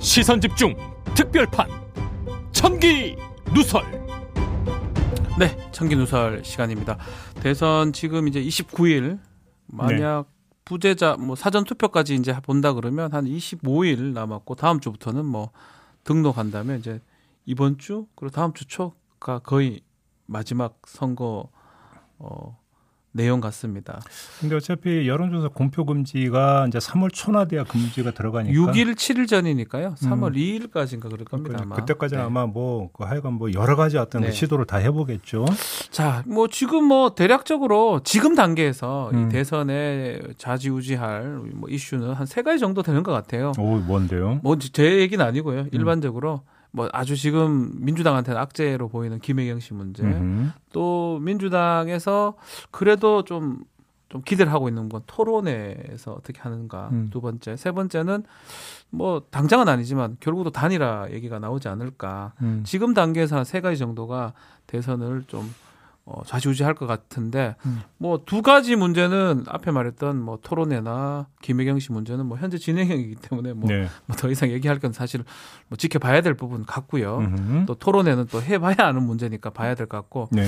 시선 집중 특별판 천기 누설. 네, 청기 누설 시간입니다. 대선 지금 이제 29일. 만약 부재자 뭐 사전 투표까지 이제 본다 그러면 한 25일 남았고 다음 주부터는 뭐 등록한다면 이제 이번 주 그리고 다음 주 초가 거의 마지막 선거 어 내용 같습니다. 근데 어차피 여론조사 공표 금지가 이제 3월 초나 돼야 금지가 들어가니까 6일, 7일 전이니까요. 3월 2일까지인가 그럴 겁니다. 아마. 그때까지는 네. 아마 뭐그 하여간 뭐 여러 가지 어떤 네. 그 시도를 다 해보겠죠. 자, 뭐 지금 뭐 대략적으로 지금 단계에서 음. 이 대선에 좌지우지할 뭐 이슈는 한 세 가지 정도 되는 것 같아요. 오 뭔데요? 뭐 제 얘기는 아니고요. 일반적으로 뭐 아주 지금 민주당한테는 악재로 보이는 김혜경 씨 문제, 음흠. 또 민주당에서 그래도 좀 좀 기대를 하고 있는 건 토론회에서 어떻게 하는가 음. 두 번째 세 번째는 뭐 당장은 아니지만 결국도 단일화 얘기가 나오지 않을까 음. 지금 단계에서 한 세 가지 정도가 대선을 좀 어, 좌지우지할 것 같은데 음. 뭐두 가지 문제는 앞에 말했던 뭐 토론회나 김혜경 씨 문제는 뭐 현재 진행형이기 때문에 뭐 네. 더 이상 얘기할 건 사실 뭐 지켜봐야 될 부분 같고요. 음흠. 또 토론회는 또 해봐야 아는 문제니까 봐야 될 것 같고 네.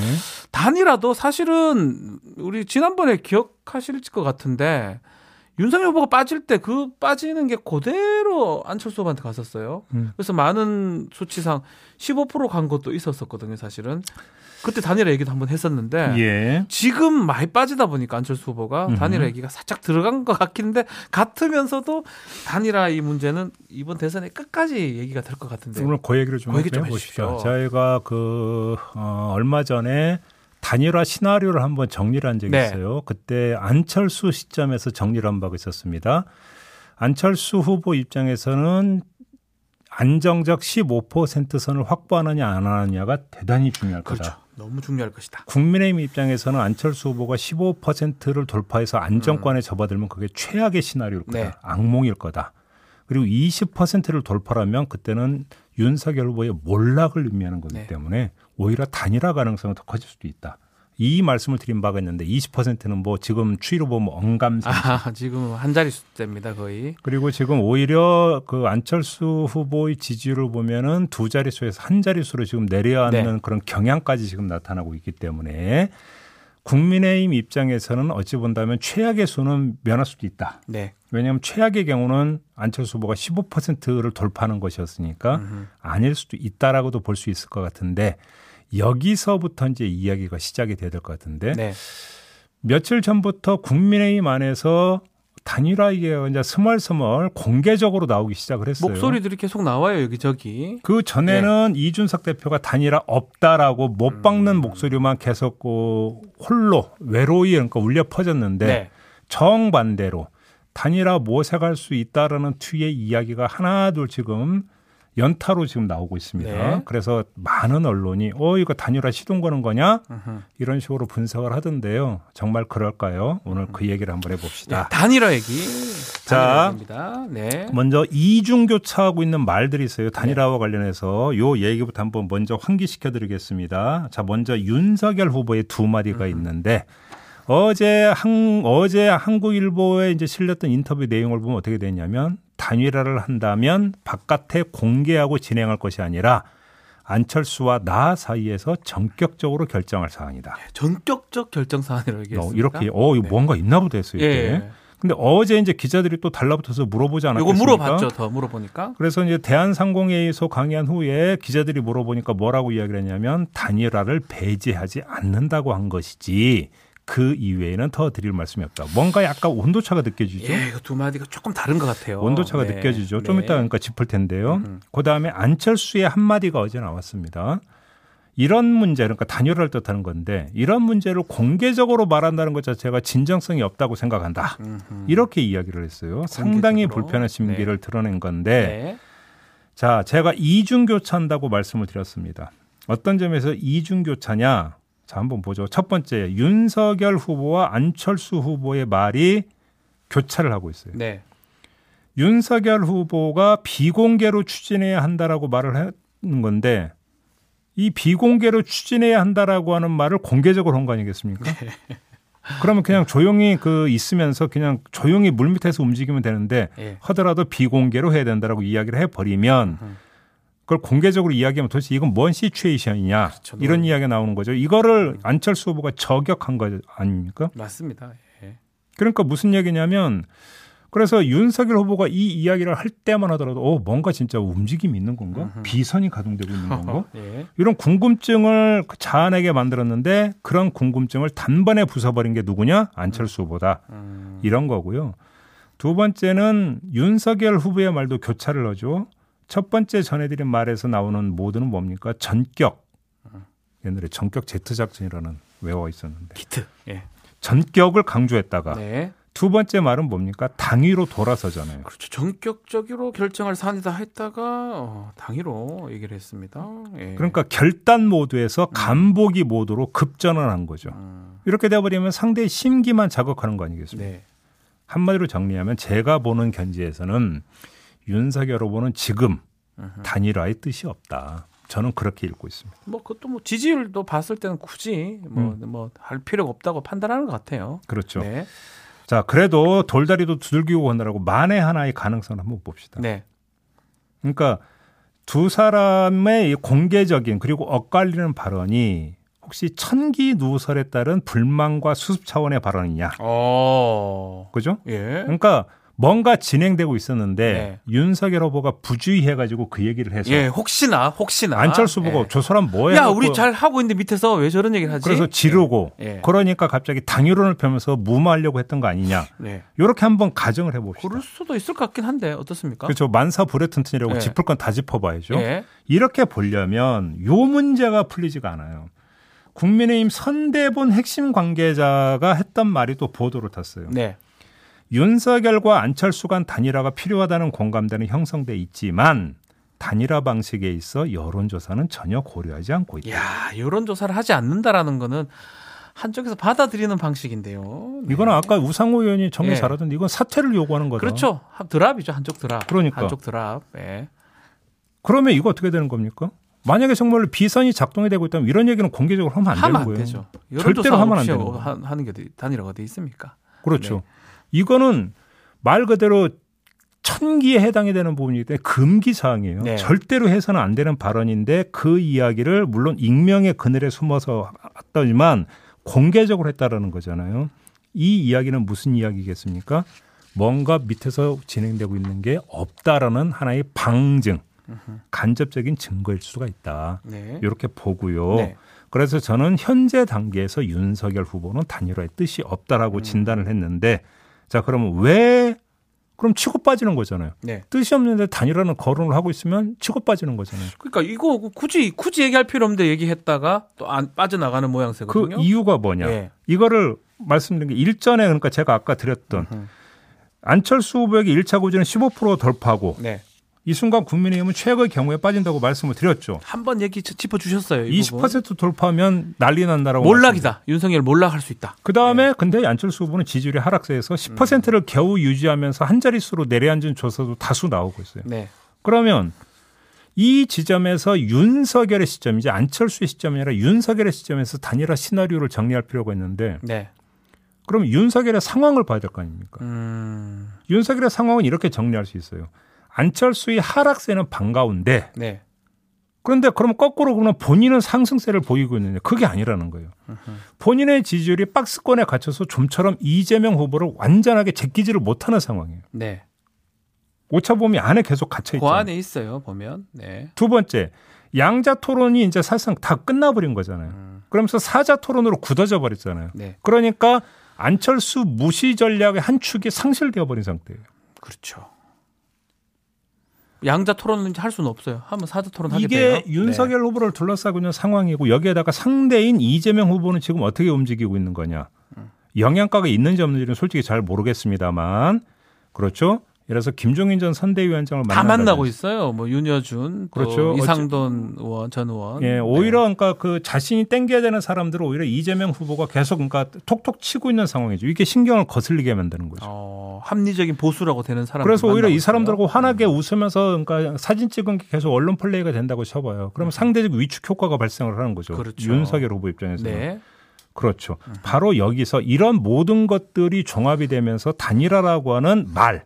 단일화도 사실은 우리 지난번에 기억하실 것 같은데 윤석열 후보가 빠질 때 그 빠지는 게 그대로 안철수 후보한테 갔었어요. 음. 그래서 많은 수치상 15%간 것도 있었었거든요, 사실은. 그때 단일화 얘기도 한번 했었는데 예. 지금 많이 빠지다 보니까 안철수 후보가. 단일화 얘기가 살짝 들어간 것 같긴 한데 같으면서도 단일화 이 문제는 이번 대선에 끝까지 얘기가 될 것 같은데. 오늘 그 얘기를 좀 그 얘기 좀 해보십시오. 저희가 그 어, 얼마 전에 단일화 시나리오를 한번 정리를 한 적이 네. 있어요. 그때 안철수 시점에서 정리를 한 바가 있었습니다. 안철수 후보 입장에서는 안정적 15% 선을 확보하느냐 안 하느냐가 대단히 중요할 거다. 그렇죠. 너무 중요할 것이다. 국민의힘 입장에서는 안철수 후보가 15%를 돌파해서 안정권에 접어들면 그게 최악의 시나리오일 거다. 음. 네. 악몽일 거다. 그리고 20%를 돌파하면 그때는 윤석열 후보의 몰락을 의미하는 거기 네. 때문에 오히려 단일화 가능성이 더 커질 수도 있다. 이 말씀을 드린 바가 있는데 20%는 뭐 지금 추이로 보면 언감생 아, 지금 한 자리 수대입니다, 거의. 그리고 지금 오히려 그 안철수 후보의 지지율을 보면은 두 자릿수에서 한 자릿수로 지금 내려앉는 네. 그런 경향까지 지금 나타나고 있기 때문에 국민의힘 입장에서는 어찌 본다면 최악의 수는 면할 수도 있다. 네. 왜냐하면 최악의 경우는 안철수 후보가 15%를 돌파하는 것이었으니까 음흠. 아닐 수도 있다라고도 볼 수 있을 것 같은데 여기서부터 이제 이야기가 시작이 돼야 될 것 같은데 네. 며칠 전부터 국민의힘 안에서 단일화 얘기가 이제 스멀스멀 공개적으로 나오기 시작을 했어요. 목소리들이 계속 나와요, 여기저기. 그 전에는 네. 이준석 대표가 단일화 없다라고 못 음. 박는 목소리만 계속 그 홀로 외로이 그러니까 울려 퍼졌는데 네. 정반대로 단일화 모색할 수 있다라는 투의 이야기가 하나둘 지금 연타로 지금 나오고 있습니다. 네. 그래서 많은 언론이 어 이거 단일화 시동 거는 거냐 음흠. 이런 식으로 분석을 하던데요. 정말 그럴까요? 오늘 그 얘기를 한번 네, 해봅시다. 단일화 얘기. 자. 단일화. 네. 먼저 이중 교차하고 있는 말들이 있어요. 단일화와 관련해서 요 얘기부터 한번 먼저 환기시켜 드리겠습니다. 자, 먼저 윤석열 후보의 두 마디가 있는데 어제 한 어제 한국일보에 이제 실렸던 인터뷰 내용을 보면 어떻게 되냐면 단일화를 한다면 바깥에 공개하고 진행할 것이 아니라 안철수와 나 사이에서 전격적으로 결정할 사안이다. 전격적 결정 사안이라고 어, 얘기했습니다. 이렇게 어 이거 네. 뭔가 있나 보다 했어요. 예. 이때. 근데 어제 이제 기자들이 또 달라붙어서 물어보지 이거 않았겠습니까? 물어봤죠, 더 물어보니까. 그래서 이제 대한상공회의소 강의한 후에 기자들이 물어보니까 뭐라고 이야기를 했냐면 단일화를 배제하지 않는다고 한 것이지 그 이외에는 더 드릴 말씀이 없다. 뭔가 약간 온도차가 느껴지죠. 예, 이거 두 마디가 조금 다른 것 같아요. 온도차가 네. 느껴지죠. 좀 네. 이따 그러니까 짚을 텐데요. 음. 그 다음에 안철수의 한 마디가 어제 나왔습니다. 이런 문제, 그러니까 단일화를 뜻하는 건데 이런 문제를 공개적으로 말한다는 것 자체가 진정성이 없다고 생각한다. 음흠. 이렇게 이야기를 했어요. 상당히 공개적으로. 불편한 심기를 드러낸 건데 네. 자, 제가 이중 교차한다고 말씀을 드렸습니다. 어떤 점에서 이중 교차냐? 자, 한번 보죠. 첫 번째, 윤석열 후보와 안철수 후보의 말이 교차를 하고 있어요. 네. 윤석열 후보가 비공개로 추진해야 한다라고 말을 하는 건데 이 비공개로 추진해야 한다라고 하는 말을 공개적으로 한 거 아니겠습니까? 그러면 그냥 조용히 그 있으면서 그냥 조용히 물 밑에서 움직이면 되는데 예. 하더라도 비공개로 해야 된다라고 이야기를 해버리면 그걸 공개적으로 이야기하면 도대체 이건 뭔 시츄에이션이냐 그렇죠. 이런 이야기가 나오는 거죠. 이거를 안철수 후보가 저격한 거 아닙니까? 맞습니다. 예. 그러니까 무슨 얘기냐면 그래서 윤석열 후보가 이 이야기를 할 때만 하더라도 어 뭔가 진짜 움직임이 있는 건가? 비선이 가동되고 있는 건가? 예. 이런 궁금증을 자아내게 만들었는데 그런 궁금증을 단번에 부숴버린 게 누구냐? 안철수 후보다. 음. 이런 거고요. 두 번째는 윤석열 후보의 말도 교차를 하죠. 첫 번째 전해드린 말에서 나오는 모드는 뭡니까? 전격. 옛날에 전격 제트 작전이라는 외워 있었는데 기트. 예. 전격을 강조했다가 네. 두 번째 말은 뭡니까? 당위로 돌아서잖아요. 그렇죠. 전격적으로 결정할 사안이다 했다가 어, 당위로 얘기를 했습니다. 예. 그러니까 결단 모드에서 간보기 모드로 급전을 한 거죠. 음, 이렇게 돼버리면 상대의 심기만 자극하는 거 아니겠습니까? 네. 한마디로 정리하면 제가 보는 견지에서는 윤석열 후보는 지금. 단일화의 뜻이 없다. 저는 그렇게 읽고 있습니다. 뭐 그것도 뭐 지지율도 봤을 때는 굳이 뭐뭐할 필요가 없다고 판단하는 것 같아요. 그렇죠. 네. 자, 그래도 돌다리도 두들기고 건너라고 만에 하나의 가능성을 한번 봅시다. 네. 그러니까 두 사람의 이 공개적인 그리고 엇갈리는 발언이 혹시 천기 누설에 따른 불만과 수습 차원의 발언이냐? 어. 그죠? 예. 그러니까 뭔가 진행되고 있었는데 네. 윤석열 후보가 부주의해가지고 그 얘기를 해서 예, 혹시나 혹시나 안철수 후보가 예. 저 사람 뭐야? 야, 우리 잘 하고 있는데 밑에서 왜 저런 얘기를 하지? 그래서 지르고 예. 그러니까 갑자기 당유론을 펴면서 무마하려고 했던 거 아니냐? 네. 이렇게 한번 가정을 해봅시다. 그럴 수도 있을 것 같긴 한데 어떻습니까? 그렇죠. 만사 불에튼튼이라고 예. 짚을 건 다 짚어봐야죠. 예. 이렇게 보려면 요 문제가 풀리지가 않아요. 국민의힘 선대본 핵심 관계자가 했던 말이 또 보도를 탔어요. 네. 윤석열과 안철수 간 단일화가 필요하다는 공감대는 형성돼 있지만 단일화 방식에 있어 여론조사는 전혀 고려하지 않고 있다. 야, 여론조사를 하지 않는다라는 거는 한쪽에서 받아들이는 방식인데요. 네. 이거는 아까 우상호 의원이 정리 예. 잘하던데 이건 사퇴를 요구하는 거다. 그렇죠. 한- 드랍이죠. 한쪽 드랍. 그러니까. 한쪽 드랍. 예. 그러면 이거 어떻게 되는 겁니까? 만약에 정말로 비선이 작동이 되고 있다면 이런 얘기는 공개적으로 하면 안 하면 되는 안 거예요. 절대로 하면 안 되는 거예요. 하- 하는 게 단일화가 어디 있습니까? 그렇죠. 네. 이거는 말 그대로 천기에 해당이 되는 부분이기 때문에 금기 사항이에요. 네. 절대로 해서는 안 되는 발언인데 그 이야기를 물론 익명의 그늘에 숨어서 했더니만 공개적으로 했다라는 거잖아요. 이 이야기는 무슨 이야기겠습니까? 뭔가 밑에서 진행되고 있는 게 없다라는 하나의 방증, 간접적인 증거일 수가 있다. 네. 이렇게 보고요. 네. 그래서 저는 현재 단계에서 윤석열 후보는 단일화의 뜻이 음. 없다라고 진단을 했는데 자 그러면 왜 그럼 치고 빠지는 거잖아요. 네. 뜻이 없는데 단일화는 거론을 하고 있으면 치고 빠지는 거잖아요. 그러니까 이거 굳이 굳이 얘기할 필요 없는데 얘기했다가 또 안 빠져나가는 그 모양새거든요. 이유가 뭐냐? 예. 이거를 말씀드린 게 일전에 그러니까 제가 아까 드렸던 음. 안철수 후보에게 1차 고지는 15% 돌파하고 네. 이 순간 국민의힘은 최악의 경우에 빠진다고 말씀을 드렸죠. 한 번 얘기 짚어 주셨어요. 이 부분. 20% 돌파하면 난리 난다라고 몰락이다. 윤석열 몰락할 수 있다. 그 다음에 근데 안철수 후보는 지지율이 하락세에서 10%를 겨우 유지하면서 한 자릿수로 내려앉은 조사도 다수 나오고 있어요. 네. 그러면 이 지점에서 윤석열의 시점, 이제 안철수의 시점이 아니라 윤석열의 시점에서 단일화 시나리오를 정리할 필요가 있는데 네. 그럼 윤석열의 상황을 봐야 될 거 아닙니까? 음. 윤석열의 상황은 이렇게 정리할 수 있어요. 안철수의 하락세는 반가운데 네. 그런데 그럼 거꾸로 그러면 본인은 상승세를 보이고 있느냐? 그게 아니라는 거예요. 본인의 지지율이 박스권에 갇혀서 좀처럼 이재명 후보를 완전하게 제끼지를 못하는 상황이에요. 네. 오차범위 안에 계속 갇혀 그 있잖아요. 안에 있어요. 보면. 네. 두 번째, 양자 토론이 이제 사실상 다 끝나버린 거잖아요. 음. 그러면서 사자 토론으로 굳어져 버렸잖아요. 네. 그러니까 안철수 무시 전략의 한 축이 상실되어 버린 상태예요. 그렇죠. 양자 토론은 이제 할 수는 없어요. 하면 사자 토론 하게 이게 돼요. 윤석열 후보를 둘러싸고 있는 상황이고 여기에다가 상대인 이재명 후보는 지금 어떻게 움직이고 있는 거냐. 음. 영향가가 있는지 없는지는 솔직히 잘 모르겠습니다만 그렇죠. 들어서 김종인 전 선대위원장을 네. 다. 만나고 있어요. 뭐 윤여준, 또 그렇죠. 이상돈 의원, 전 의원. 예, 오히려 그러니까 그 자신이 땡겨야 되는 사람들은 오히려 이재명 후보가 계속 그러니까 톡톡 치고 있는 상황이죠. 이게 신경을 거슬리게 만드는 거죠. 어, 합리적인 보수라고 되는 사람. 그래서 오히려 이 사람들하고 환하게 웃으면서 그러니까 사진 찍은 게 계속 언론 플레이가 된다고 쳐봐요. 그러면 상대적 위축 효과가 발생을 하는 거죠. 그렇죠. 윤석열 후보 입장에서. 는 네. 그렇죠. 바로 여기서 이런 모든 것들이 종합이 되면서 단일화라고 하는 말,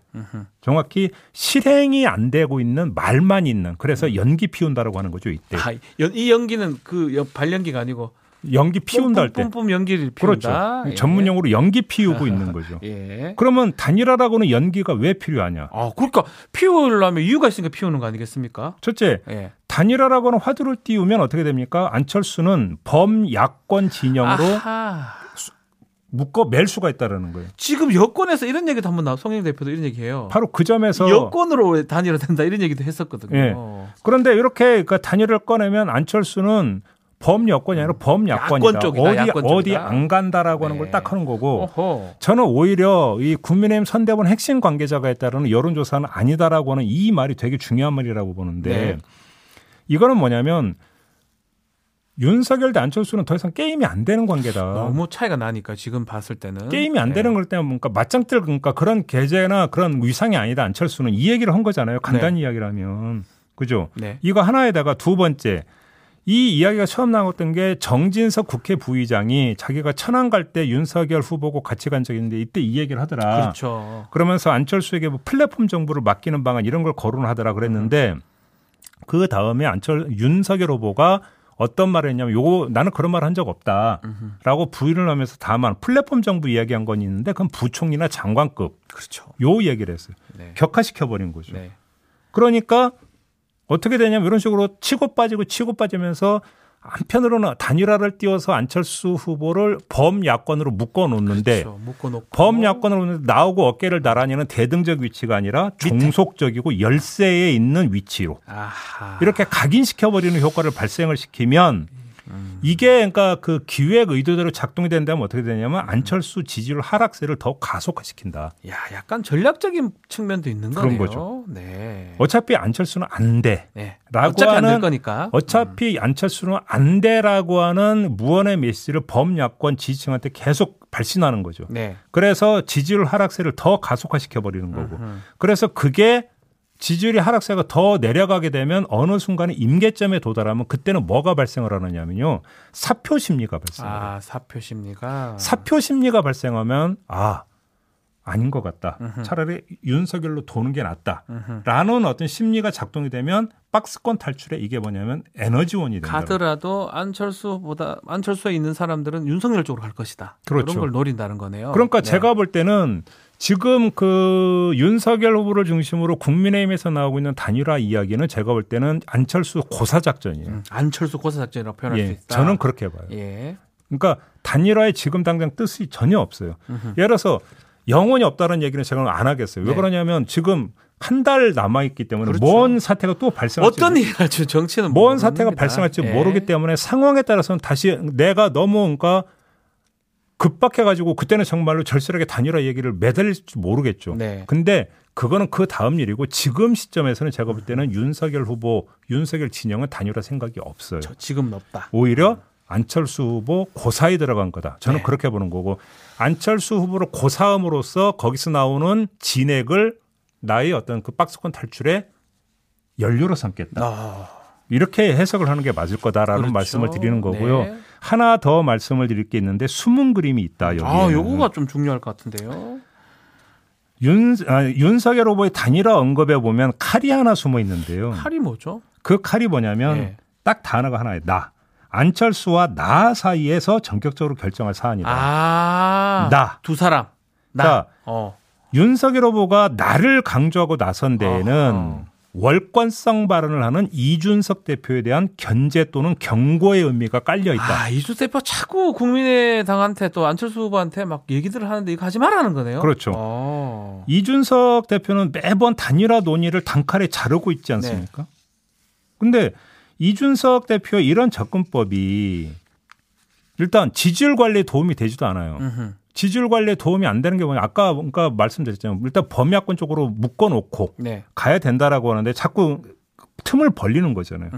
정확히 실행이 안 되고 있는 말만 있는 그래서 연기 피운다라고 하는 거죠 이때. 아, 연- 이 연기는 그 연- 발연기가 아니고 연기 피운다 할 때. 뿜뿜 연기를 그렇죠. 피운다. 예. 전문 용어로 연기 피우고 있는 거죠. 예. 그러면 단일화라고는 연기가 왜 필요하냐? 아, 그러니까 피우려면 이유가 있으니까 피우는 거 아니겠습니까? 첫째, 예. 단일화라고는 화두를 띄우면 어떻게 됩니까? 안철수는 범야권 진영으로 아하. 묶어 맬 수가 있다라는 거예요. 지금 여권에서 이런 얘기도 한번 나와. 송영 대표도 이런 얘기해요. 바로 그 점에서 여권으로 단일화 된다 이런 얘기도 했었거든요. 예. 그런데 이렇게 그 단일화를 꺼내면 안철수는 범여권이 아니라 범야권이다. 야권 쪽이다, 어디 야권 어디. 안 간다라고 하는 네. 걸딱 하는 거고 어허. 저는 오히려 이 국민의힘 선대본 핵심 관계자가 있다는 여론조사는 아니다라고 하는 이 말이 되게 중요한 말이라고 보는데 네. 이거는 뭐냐면 윤석열 대 안철수는 더 이상 게임이 안 되는 관계다. 너무 차이가 나니까 지금 봤을 때는 게임이 안 네. 되는 걸 때문에 뭔가 맞짱뜰 그러니까 그런 계제나 그런 위상이 아니다 안철수는 이 얘기를 한 거잖아요. 간단히 이야기를 하면 그죠? 네. 이거 하나에다가 두 번째 이 이야기가 처음 나왔던 게 정진석 국회 부의장이 자기가 천안 갈 때 윤석열 후보고 같이 간 적이 있는데 이때 이 얘기를 하더라. 그렇죠. 그러면서 안철수에게 뭐 플랫폼 정부를 맡기는 방안 이런 걸 거론하더라 그랬는데 그 다음에 안철 윤석열 후보가 어떤 말을 했냐면 요거 나는 그런 말 한 적 없다라고 부인을 하면서 다만 플랫폼 정부 이야기한 건 있는데 그건 부총리나 장관급 그렇죠. 요 얘기를 했어요. 네. 격화시켜 버린 거죠. 네. 그러니까 어떻게 되냐면 이런 식으로 치고 빠지고 치고 빠지면서 한편으로는 단일화를 띄워서 안철수 후보를 범야권으로 묶어 놓는데 그렇죠. 범야권으로 놓는데 나오고 어깨를 나란히는 대등적 위치가 아니라 종속적이고 열세에 있는 위치로 아하. 이렇게 각인시켜 버리는 효과를 발생을 시키면 음. 이게 그러니까 그 기획 의도대로 작동이 된다면 어떻게 되냐면 안철수 지지율 하락세를 더 가속화시킨다. 야, 약간 전략적인 측면도 있는 그런 거네요. 거죠. 네. 어차피 안철수는 안 돼. 네. 라고 어차피 안될 하는 거니까. 어차피 안철수는 안 돼라고 하는 무언의 메시지를 범야권 지지층한테 계속 발신하는 거죠. 네. 그래서 지지율 하락세를 더 가속화시켜 버리는 거고. 음. 그래서 그게 지지율이 하락세가 더 내려가게 되면 어느 순간에 임계점에 도달하면 그때는 뭐가 발생을 하느냐면요. 사표 심리가 발생해요. 아, 사표 심리가 사표 심리가 발생하면 아 아닌 것 같다. 차라리 윤석열로 도는 게 낫다. 라는 어떤 심리가 작동이 되면 박스권 탈출에 이게 뭐냐면 에너지원이 된다. 가더라도 안철수보다 안철수에 있는 사람들은 윤석열 쪽으로 갈 것이다. 그렇죠. 런걸 노린다는 거네요. 그러니까 네. 제가 볼 때는 지금 그 윤석열 후보를 중심으로 국민의힘에서 나오고 있는 단일화 이야기는 제가 볼 때는 안철수 고사 작전이에요. 음, 안철수 고사 작전이라고 표현할 수 예, 있다. 저는 그렇게 봐요. 예. 그러니까 단일화에 지금 당장 뜻이 전혀 없어요. 예를 들어서 영원히 없다는 얘기는 제가 안 하겠어요. 왜 네. 그러냐면 지금 한 달 남아 있기 때문에 그렇죠. 뭔 사태가 또 발생할지 어떤 일이 정치는 뭔 모릅니다. 사태가 발생할지 예. 모르기 때문에 상황에 따라서는 다시 내가 너무 그러니까 급박해가지고 그때는 정말로 절실하게 단일화 얘기를 매달릴지 모르겠죠. 네. 근데 그거는 그 다음 일이고 지금 시점에서는 제가 볼 때는 윤석열 후보, 윤석열 진영은 단일화 생각이 없어요. 저 지금은 없다. 오히려 안철수 후보 고사에 들어간 거다. 저는 네. 그렇게 보는 거고 안철수 후보를 고사함으로써 거기서 나오는 진액을 나의 어떤 그 박스권 탈출에 연료로 삼겠다. 아, 이렇게 해석을 하는 게 맞을 거다라는 그렇죠. 말씀을 드리는 거고요. 네. 하나 더 말씀을 드릴 게 있는데 숨은 그림이 있다. 여기. 아, 요거가 좀 중요할 것 같은데요. 윤 아, 윤석열 후보의 단일화 언급에 보면 칼이 하나 숨어 있는데요. 칼이 뭐죠? 그 칼이 뭐냐면 네. 딱 단어가 하나예요. 나. 안철수와 나 사이에서 전격적으로 결정할 사안이다. 아, 나. 두 사람. 나. 자, 어. 윤석열 후보가 나를 강조하고 나선 데에는 아하. 월권성 발언을 하는 이준석 대표에 대한 견제 또는 경고의 의미가 깔려 있다. 아, 이수 대표 자꾸 국민의당한테 또 안철수 후보한테 막 얘기들을 하는데 이거 하지 말라는 거네요. 그렇죠. 어. 이준석 대표는 매번 단일화 논의를 단칼에 자르고 있지 않습니까? 근데 이준석 대표의 이런 접근법이 일단 지지율 관리에 도움이 되지도 않아요. 음흠. 지지율 관리에 도움이 안 되는 게 뭐냐. 아까 그러니까 말씀드렸잖아요. 일단 범야권 쪽으로 묶어 놓고 네. 가야 된다라고 하는데 자꾸 틈을 벌리는 거잖아요.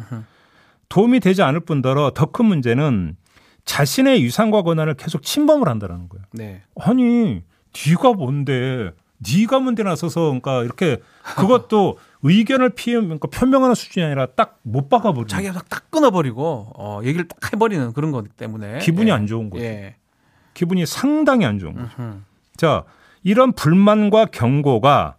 도움이 되지 않을 뿐더러 더 큰 문제는 자신의 유산과 권한을 계속 침범을 한다는 거예요. 네. 아니 네가 뭔데 네가 뭔데 나서서 그러니까 이렇게 그것도 의견을 피해 그러니까 표명하는 수준이 아니라 딱 못 박아버리는 자기가 딱 끊어버리고 어, 얘기를 딱 해버리는 그런 것 때문에 기분이 예. 안 좋은 거죠. 예. 기분이 상당히 안 좋은 거죠. 음흠. 자, 이런 불만과 경고가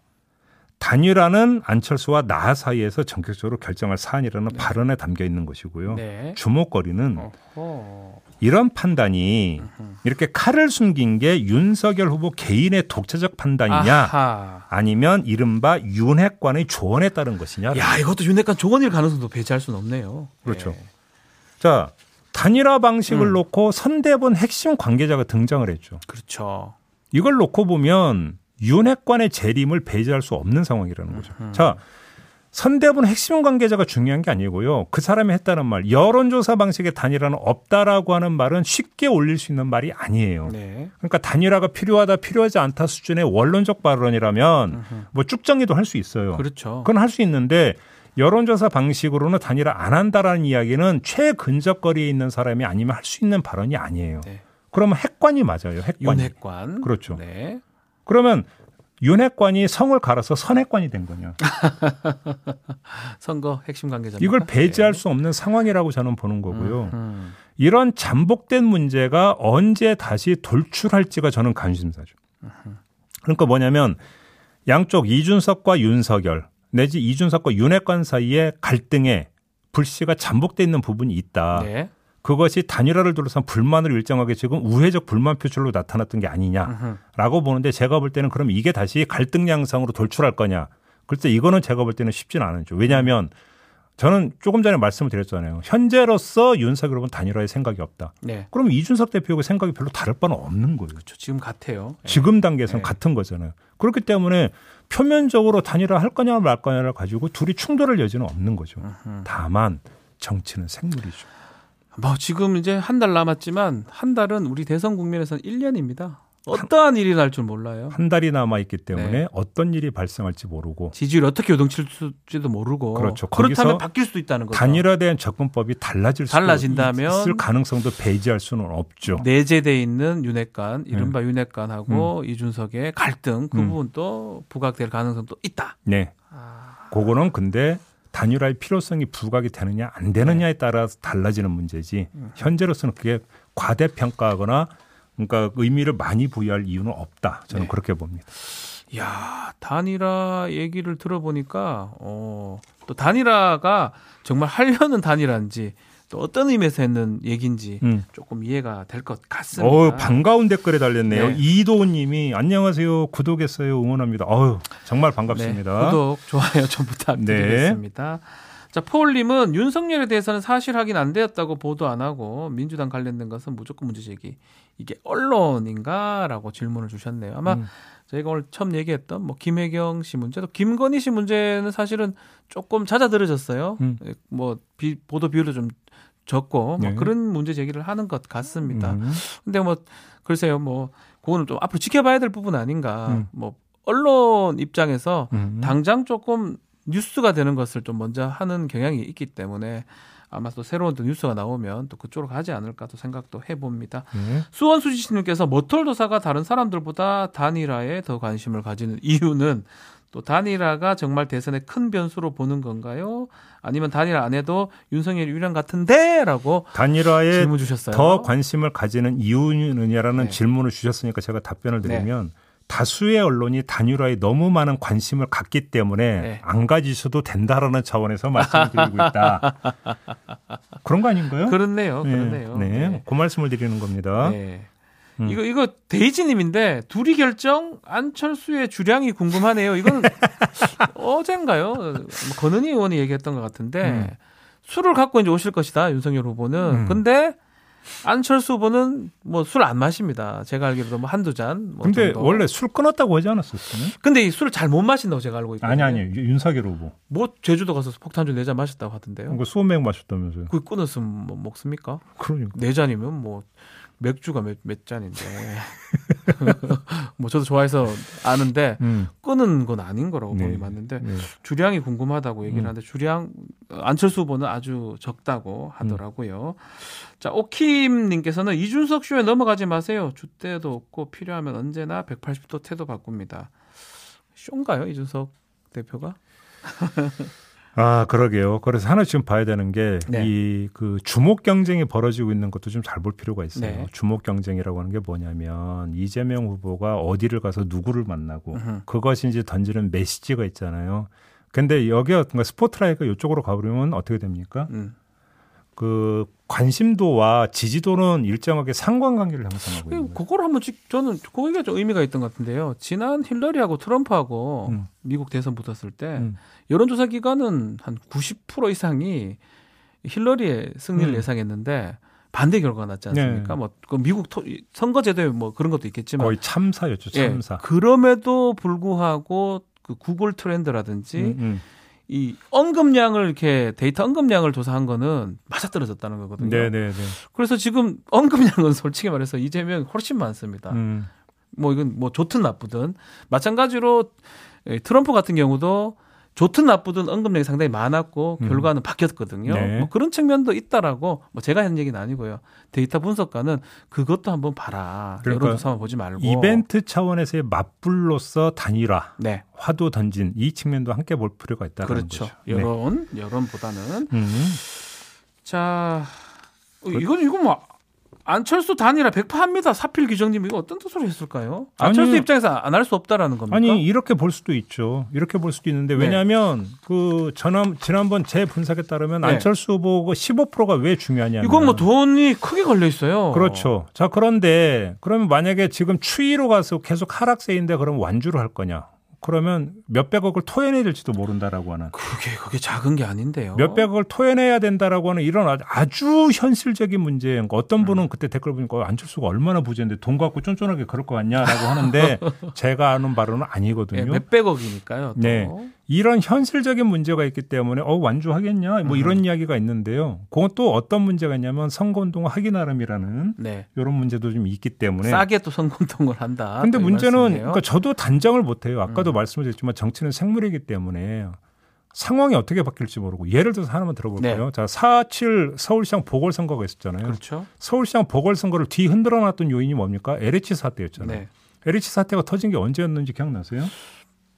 단일화는 안철수와 나 사이에서 전격적으로 결정할 사안이라는 발언에 담겨 있는 것이고요. 네. 주목거리는 어허. 이런 판단이 이렇게 칼을 숨긴 게 윤석열 후보 개인의 독자적 판단이냐 아하. 아니면 이른바 윤핵관의 조언에 따른 것이냐. 야, 이것도 윤핵관 조건일 가능성도 배제할 수는 없네요. 그렇죠. 예. 자, 단일화 방식을 음. 놓고 선대본 핵심 관계자가 등장을 했죠. 그렇죠. 이걸 놓고 보면 윤핵관의 재림을 배제할 수 없는 상황이라는 거죠. 음. 자, 선대본 핵심 관계자가 중요한 게 아니고요. 그 사람이 했다는 말, 여론조사 방식의 단일화는 없다라고 하는 말은 쉽게 올릴 수 있는 말이 아니에요. 네. 그러니까 단일화가 필요하다, 필요하지 않다 수준의 원론적 발언이라면. 뭐 쭉정리도 할 수 있어요. 그렇죠. 그건 할 수 있는데 여론조사 방식으로는 단일화 안 한다라는 이야기는 최근접 거리에 있는 사람이 아니면 할 수 있는 발언이 아니에요. 네. 그러면 핵관이 맞아요. 핵관이. 윤핵관. 그렇죠. 네. 그러면 윤핵관이 성을 갈아서 선핵관이 된 거냐. 선거 핵심 관계자. 이걸 배제할 수 없는 상황이라고 저는 보는 거고요. 음. 이런 잠복된 문제가 언제 다시 돌출할지가 저는 관심사죠. 그러니까 뭐냐면 양쪽 이준석과 윤석열 내지 이준석과 윤핵관 사이에 갈등에 불씨가 잠복돼 있는 부분이 있다. 네. 그것이 단일화를 둘러싼 불만을 일정하게 지금 우회적 불만 표출로 나타났던 게 아니냐라고 음흠. 보는데 제가 볼 때는 그럼 이게 다시 갈등 양상으로 돌출할 거냐. 글쎄 이거는 제가 볼 때는 쉽지는 않죠. 왜냐하면 저는 조금 전에 말씀을 드렸잖아요. 현재로서 윤석열 후보는 단일화에 생각이 없다. 네. 그럼 이준석 대표의 생각이 별로 다를 바는 없는 거예요. 저 지금 같아요. 예. 지금 단계에서는 네. 같은 거잖아요. 그렇기 때문에 표면적으로 단일화 할 거냐 말 거냐를 가지고 둘이 충돌할 여지는 없는 거죠. 음흠. 다만 정치는 생물이죠. 뭐 지금 이제 한 달 남았지만 한 달은 우리 대선 국면에서는 1년입니다. 어떠한 일이 날 줄 몰라요. 한 달이 남아 있기 때문에 네. 어떤 일이 발생할지 모르고 지지율이 어떻게 요동칠지도 모르고 그렇죠. 그렇다면 바뀔 수도 있다는 거죠. 단일화된 접근법이 달라질 달라진다면 있을 가능성도 배제할 수는 없죠. 내재돼 있는 윤핵관, 이른바 윤핵관하고 이준석의 갈등 그 음. 부분도 부각될 가능성도 있다. 네. 그거는 근데 단일화의 필요성이 부각이 되느냐 안 되느냐에 따라서 달라지는 문제지 현재로서는 그게 과대평가하거나 그러니까 의미를 많이 부여할 이유는 없다. 저는 네. 그렇게 봅니다. 야 단일화 얘기를 들어보니까 어, 또 단일화가 정말 하려는 단일화인지 또 어떤 의미에서 했는 얘기인지 음. 조금 이해가 될 것 같습니다. 어 반가운 댓글에 달렸네요. 네. 이도훈님이 안녕하세요. 구독했어요. 응원합니다. 어유 정말 네, 반갑습니다. 구독, 좋아요 좀 부탁드리겠습니다. 자, 포울님은 윤석열에 대해서는 사실 확인 안 되었다고 보도 안 하고 민주당 관련된 것은 무조건 문제 제기. 이게 언론인가라고 질문을 주셨네요. 아마 음. 저희가 오늘 처음 얘기했던 뭐 김혜경 씨 문제도 김건희 씨 문제는 사실은 조금 잦아들어졌어요. 음. 뭐 비- 보도 비율도 좀 적고 뭐 네. 그런 문제 제기를 하는 것 같습니다. 음. 근데 뭐 글쎄요, 뭐 그거는 좀 앞으로 지켜봐야 될 부분 아닌가. 음. 뭐 언론 입장에서 음. 당장 조금 뉴스가 되는 것을 좀 먼저 하는 경향이 있기 때문에 아마 또 새로운 또 뉴스가 나오면 또 그쪽으로 가지 않을까 또 생각도 해봅니다. 네. 수원수지 씨님께서 머털도사가 다른 사람들보다 단일화에 더 관심을 가지는 이유는 또 단일화가 정말 대선에 큰 변수로 보는 건가요? 아니면 단일화 안 해도 윤석열이 유리한 같은데?라고 단일화에 질문 주셨어요. 더 관심을 가지는 이유느냐라는 네. 질문을 주셨으니까 제가 답변을 네. 드리면 다수의 언론이 단일화에 너무 많은 관심을 갖기 때문에 네. 안 가지셔도 된다라는 차원에서 말씀을 드리고 있다. 그런 거 아닌가요? 그렇네요. 네. 그렇네요. 네. 그 말씀을 드리는 겁니다. 네. 음. 이거 이거 데이지님인데 둘이 결정 안철수의 주량이 궁금하네요. 이건 어젠가요? 뭐 권은희 의원이 얘기했던 것 같은데 음. 술을 갖고 이제 오실 것이다 윤석열 후보는. 음. 근데 안철수 후보는 뭐 술 안 마십니다. 제가 알기로도 뭐 한두 잔. 뭐 근데 정도. 원래 술 끊었다고 하지 않았었어요? 근데 이 술을 잘 못 마신다고 제가 알고 있거든요. 아니 아니 윤석열 후보. 뭐 제주도 가서 폭탄주 네 잔 마셨다고 하던데요. 그 수원맥 마셨다면서요? 그 끊었으면 뭐 먹습니까? 그러니까. 네 잔이면 뭐 맥주가 몇, 몇 잔인데. 뭐 저도 좋아해서 아는데 음. 끊은 건 아닌 거라고 네. 보니 맞는데 네. 주량이 궁금하다고 얘기를 음. 하는데 주량 어, 안철수 후보는 아주 적다고 하더라고요. 자 오킴님께서는 이준석 쇼에 넘어가지 마세요. 주대도 없고 필요하면 언제나 180도 태도 바꿉니다. 쇼인가요 이준석 대표가? 아, 그러게요. 그래서 하나 지금 봐야 되는 게 네. 이그 주목 경쟁이 벌어지고 있는 것도 좀 잘 볼 필요가 있어요. 네. 주목 경쟁이라고 하는 게 뭐냐면 이재명 후보가 어디를 가서 누구를 만나고 음흠. 그것이 이제 던지는 메시지가 있잖아요. 근데 여기가 그러니까 스포트라이트가 이쪽으로 가버리면 어떻게 됩니까? 음. 그 관심도와 지지도는 일정하게 상관관계를 형성하고 있는 거예요. 그걸 한번 직 저는 그게 좀 의미가 있던 것 같은데요. 지난 힐러리하고 트럼프하고 음. 미국 대선 붙었을 때 음. 여론조사 기관은 한 90% 이상이 힐러리의 승리를 음. 예상했는데 반대 결과가 났지 않습니까? 네. 뭐그 미국 토, 선거제도에 뭐 그런 것도 있겠지만 거의 참사였죠, 예, 참사. 그럼에도 불구하고 그 구글 트렌드라든지 음, 음. 이 언급량을 이렇게 데이터 언급량을 조사한 거는 맞아떨어졌다는 거거든요. 네, 네, 네. 그래서 지금 언급량은 솔직히 말해서 이재명이 훨씬 많습니다. 음. 뭐 이건 뭐 좋든 나쁘든 마찬가지로 예, 트럼프 같은 경우도 좋든 나쁘든 언급량이 상당히 많았고 음. 결과는 바뀌었거든요. 네. 뭐 그런 측면도 있다라고 뭐 제가 한 얘기는 아니고요. 데이터 분석가는 그것도 한번 봐라. 그러니까 여론조사만 보지 말고 이벤트 차원에서의 맞불로서 단일화, 네 화두 던진 이 측면도 함께 볼 필요가 있다는 그렇죠. 거죠. 네. 여론 여론보다는 음. 자 어, 그 이건 이거 뭐 안철수 단일화 100%합니다. 사필 기정님 이거 어떤 뜻으로 했을까요? 안철수 아니, 입장에서 안 할 수 없다라는 겁니까? 아니 이렇게 볼 수도 있죠. 이렇게 볼 수도 있는데 네. 왜냐하면 그 전함 지난번 제 분석에 따르면 네. 안철수 후보 그 15%가 왜 중요하냐면 이건 뭐 돈이 크게 걸려 있어요. 그렇죠. 자 그런데 그러면 만약에 지금 추이로 가서 계속 하락세인데 그럼 완주를 할 거냐? 그러면 몇백억을 토해내야 될지도 모른다라고 하는 그게 그게 작은 게 아닌데요. 몇백억을 토해내야 된다라고 하는 이런 아주- 아주 현실적인 문제인 거. 음. 어떤 분은 그때 댓글 보니까 어, 안철수가 얼마나 부자인데 돈 갖고 쫀쫀하게 그럴 거 같냐라고 하는데 제가 아는 바로는 아니거든요. 네, 몇백억이니까요. 또. 네. 이런 현실적인 문제가 있기 때문에 어 완주하겠냐 뭐 음. 이런 이야기가 있는데요. 그건 또 어떤 문제가 있냐면 선거운동을 하기 나름이라는 네. 이런 문제도 좀 있기 때문에. 싸게 또 선거운동을 한다. 근데 문제는. 그러니까 저도 단정을 못해요. 아까도 음. 말씀드렸지만 정치는 생물이기 때문에 상황이 어떻게 바뀔지 모르고 예를 들어서 하나만 들어볼까요? 자, 4.7 서울시장 보궐선거가 있었잖아요. 네. 그렇죠. 서울시장 보궐선거를 뒤 흔들어 놨던 요인이 뭡니까? LH 사태였잖아요. 네. LH 사태가 터진 게 언제였는지 기억나세요?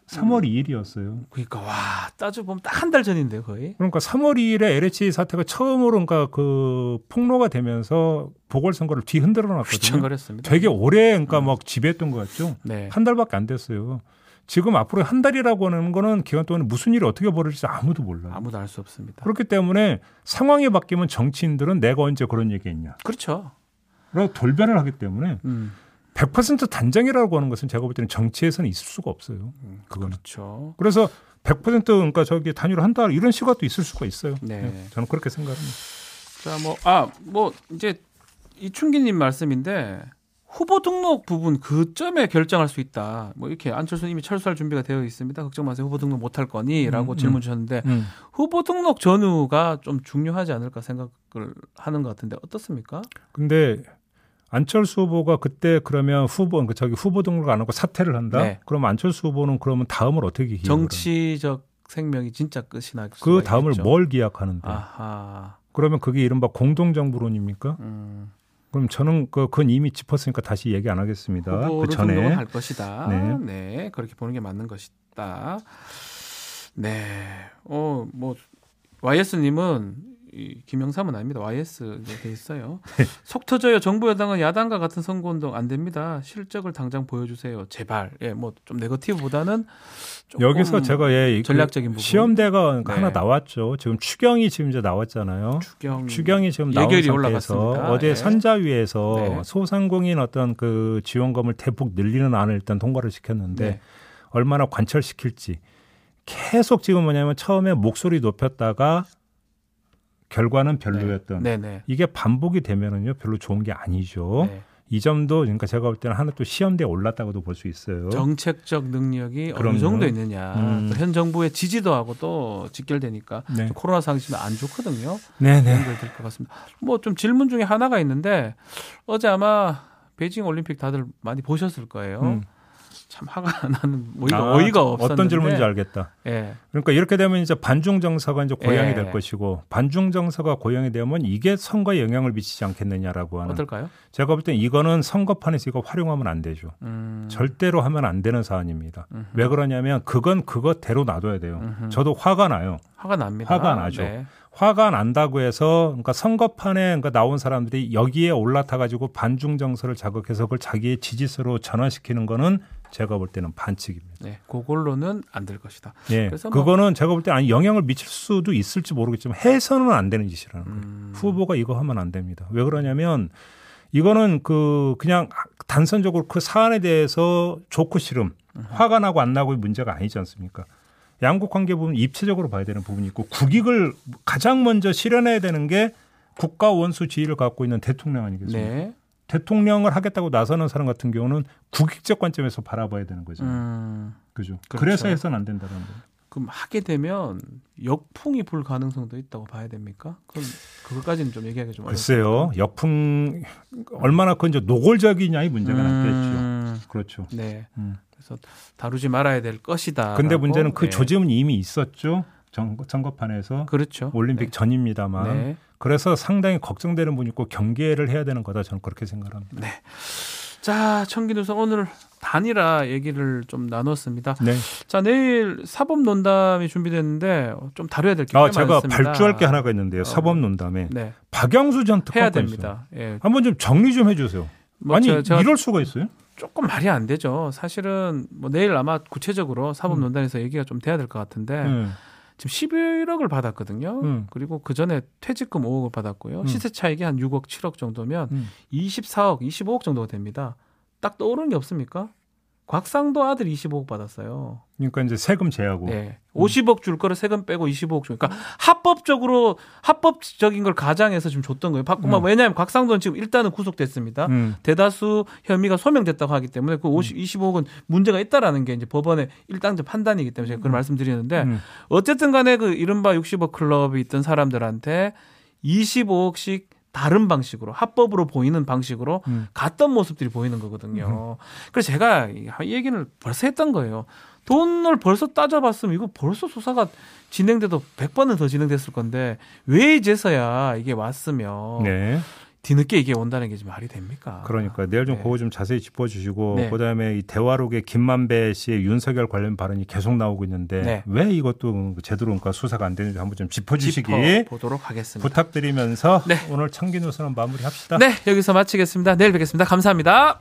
3월 2일이었어요. 그러니까 와 따져 보면 딱 한 달 전인데요, 거의. 그러니까 3월 2일에 LH 사태가 처음으로 그러니까 그 폭로가 되면서 보궐선거를 뒤 흔들어 놨거든요. 휘청거렸습니다. 되게 오래 그러니까 막 지배했던 것 같죠. 네. 한 달밖에 안 됐어요. 지금 앞으로 한 달이라고 하는 거는 기간 동안에 무슨 일이 어떻게 벌어질지 아무도 몰라요. 아무도 알 수 없습니다. 그렇기 때문에 상황이 바뀌면 정치인들은 내가 언제 그런 얘기했냐. 그렇죠. 라고 돌변을 하기 때문에 음. 100% 단정이라고 하는 것은 제가 볼 때는 정치에서는 있을 수가 없어요. 그거는. 그렇죠. 그래서 100% 그러니까 저기 단위로 한다 이런 시각도 있을 수가 있어요. 네. 저는 그렇게 생각합니다. 자, 뭐, 아, 뭐, 이제 이춘기님 말씀인데 후보 등록 부분 그 점에 결정할 수 있다. 뭐 이렇게 안철수 님이 철수할 준비가 되어 있습니다. 걱정 마세요. 후보 등록 못할 거니?라고 음, 질문 음. 주셨는데 음. 후보 등록 전후가 좀 중요하지 않을까 생각을 하는 것 같은데 어떻습니까? 근데 안철수 후보가 그때 그러면 후보 그 저기 후보 등록을 안 하고 사퇴를 한다. 네. 그럼 안철수 후보는 그러면 다음을 어떻게 정치적 생명이 진짜 끝이 날 수가 그 다음을 있겠죠. 뭘 기약하는데? 아하. 그러면 그게 이른바 공동정부론입니까? 음, 그럼 저는 그, 그건 이미 짚었으니까 다시 얘기 안 하겠습니다. 그 전에. 할 것이다. 네. 네. 그렇게 보는 게 맞는 것이다. 네. 어, 뭐 YS님은 이 김영삼은 아닙니다. YS 돼 있어요. 네. 속 터져요. 정부 여당은 야당과 같은 선거 운동 안 됩니다. 실적을 당장 보여주세요. 제발. 예, 뭐 좀 네거티브보다는 여기서 제가 예, 그 전략적인 부분. 시험대가 네. 하나 나왔죠. 지금 추경이 지금 이제 나왔잖아요. 추경 추경이 지금 나온 상태에서 올라갔습니다. 어제 예. 선자위에서 네. 소상공인 어떤 그 지원금을 대폭 늘리는 안을 일단 통과를 시켰는데 네. 얼마나 관철시킬지 계속 지금 뭐냐면 처음에 목소리 높였다가 결과는 별로였던 네, 네. 이게 반복이 되면은요 별로 좋은 게 아니죠. 네. 이 점도 그러니까 제가 볼 때는 하나 또 시험대에 올랐다고도 볼 수 있어요. 정책적 능력이 어느 그럼요. 정도 있느냐. 음. 또현 정부의 지지도 하고 또 직결되니까 네. 코로나 상황이 안 좋거든요. 네네. 연결될 것 같습니다. 뭐 좀 질문 중에 하나가 있는데 어제 아마 베이징 올림픽 다들 많이 보셨을 거예요. 음. 참 화가 나는 어이가, 아, 어이가 없었는데 어떤 질문인지 알겠다. 예. 그러니까 이렇게 되면 이제 반중 정서가 이제 고양이 예. 될 것이고 반중 정서가 고양이 되면 이게 선거에 영향을 미치지 않겠느냐라고 하는. 어떨까요? 제가 볼 땐 이거는 선거판에서 이거 활용하면 안 되죠. 음. 절대로 하면 안 되는 사안입니다. 음흠. 왜 그러냐면 그건 그것대로 놔둬야 돼요. 음흠. 저도 화가 나요. 화가 납니다. 화가 나죠. 네. 화가 난다고 해서 그러니까 선거판에 그러니까 나온 사람들이 여기에 올라타 가지고 반중 정서를 자극해서 그걸 자기의 지지세로 전환시키는 거는 제가 볼 때는 반칙입니다. 네, 그걸로는 안 될 것이다. 예. 그래서 뭐- 그거는 제가 볼 때 아니 영향을 미칠 수도 있을지 모르겠지만 해서는 안 되는 짓이라는 거예요. 음. 후보가 이거 하면 안 됩니다. 왜 그러냐면 이거는 그 그냥 단선적으로 그 사안에 대해서 좋고 싫음, 화가 나고 안 나고의 문제가 아니지 않습니까? 양국 관계 부분 입체적으로 봐야 되는 부분이 있고 국익을 가장 먼저 실현해야 되는 게 국가 원수 지위를 갖고 있는 대통령 아니겠습니까? 네. 대통령을 하겠다고 나서는 사람 같은 경우는 국익적 관점에서 바라봐야 되는 거죠. 음. 그죠? 그렇죠. 그래서 해서는 안 된다는 거예요. 그럼 하게 되면 역풍이 불 가능성도 있다고 봐야 됩니까? 그럼 그것까지는 좀 얘기하기 좀 글쎄요, 역풍 얼마나 그 이제 노골적이냐의 문제가. 음, 그렇죠. 네. 음. 그래서 다루지 말아야 될 것이다. 근데 문제는 그 네. 조짐은 이미 있었죠. 정, 선거판에서 그렇죠. 올림픽 네. 전입니다만. 네. 그래서 상당히 걱정되는 분이 있고 경계를 해야 되는 거다. 저는 그렇게 생각합니다. 자, 청기누선 오늘 단일화 얘기를 좀 나눴습니다. 네. 자, 내일 사법 논담이 준비됐는데 좀 다뤄야 될게꽤 아, 제가 많습니다. 발주할 게 하나가 있는데요. 어. 사법 논담에 네, 박영수 전 해야 특검권 있어요. 됩니다. 예. 한번 좀 정리 좀 해주세요. 뭐 아니 저- 제가 이럴 수가 있어요? 조금 말이 안 되죠. 사실은 뭐 내일 아마 구체적으로 사법 음. 논단에서 얘기가 좀 돼야 될 것 같은데 네. 지금 11억을 받았거든요. 음. 그리고 그 전에 퇴직금 5억을 받았고요. 음. 시세 차익이 한 6억, 7억 정도면 음. 24억, 25억 정도가 됩니다. 딱 떠오르는 게 없습니까? 곽상도 아들 25억 받았어요. 그러니까 이제 세금 제하고. 네. 50억 줄 거를 세금 빼고 25억 줄. 그러니까 합법적으로 합법적인 걸 가장해서 지금 줬던 거예요. 바꾸면 음. 왜냐하면 곽상도는 지금 일단은 구속됐습니다. 음. 대다수 혐의가 소명됐다고 하기 때문에 그 50, 25억은 문제가 있다라는 게 이제 법원의 일당적 판단이기 때문에 제가 그걸 말씀드리는데 음. 어쨌든 간에 그 이른바 60억 클럽이 있던 사람들한테 25억씩 다른 방식으로 합법으로 보이는 방식으로 음. 갔던 모습들이 보이는 거거든요. 그래서 제가 이 얘기를 벌써 했던 거예요. 돈을 벌써 따져봤으면 이거 벌써 수사가 진행돼도 100번은 더 진행됐을 건데 왜 이제서야 이게 왔으면 네. 뒤늦게 이게 온다는 게좀 말이 됩니까? 그러니까 내일 좀 네. 그거 좀 자세히 짚어주시고 네. 그다음에 이 대화록에 김만배 씨의 윤석열 관련 발언이 계속 나오고 있는데 네. 왜 이것도 제대로 그러니까 수사가 안 되는지 한번 좀 짚어주시기 짚어보도록 하겠습니다. 부탁드리면서 네. 오늘 청기 노선은 마무리합시다. 네, 여기서 마치겠습니다. 내일 뵙겠습니다. 감사합니다.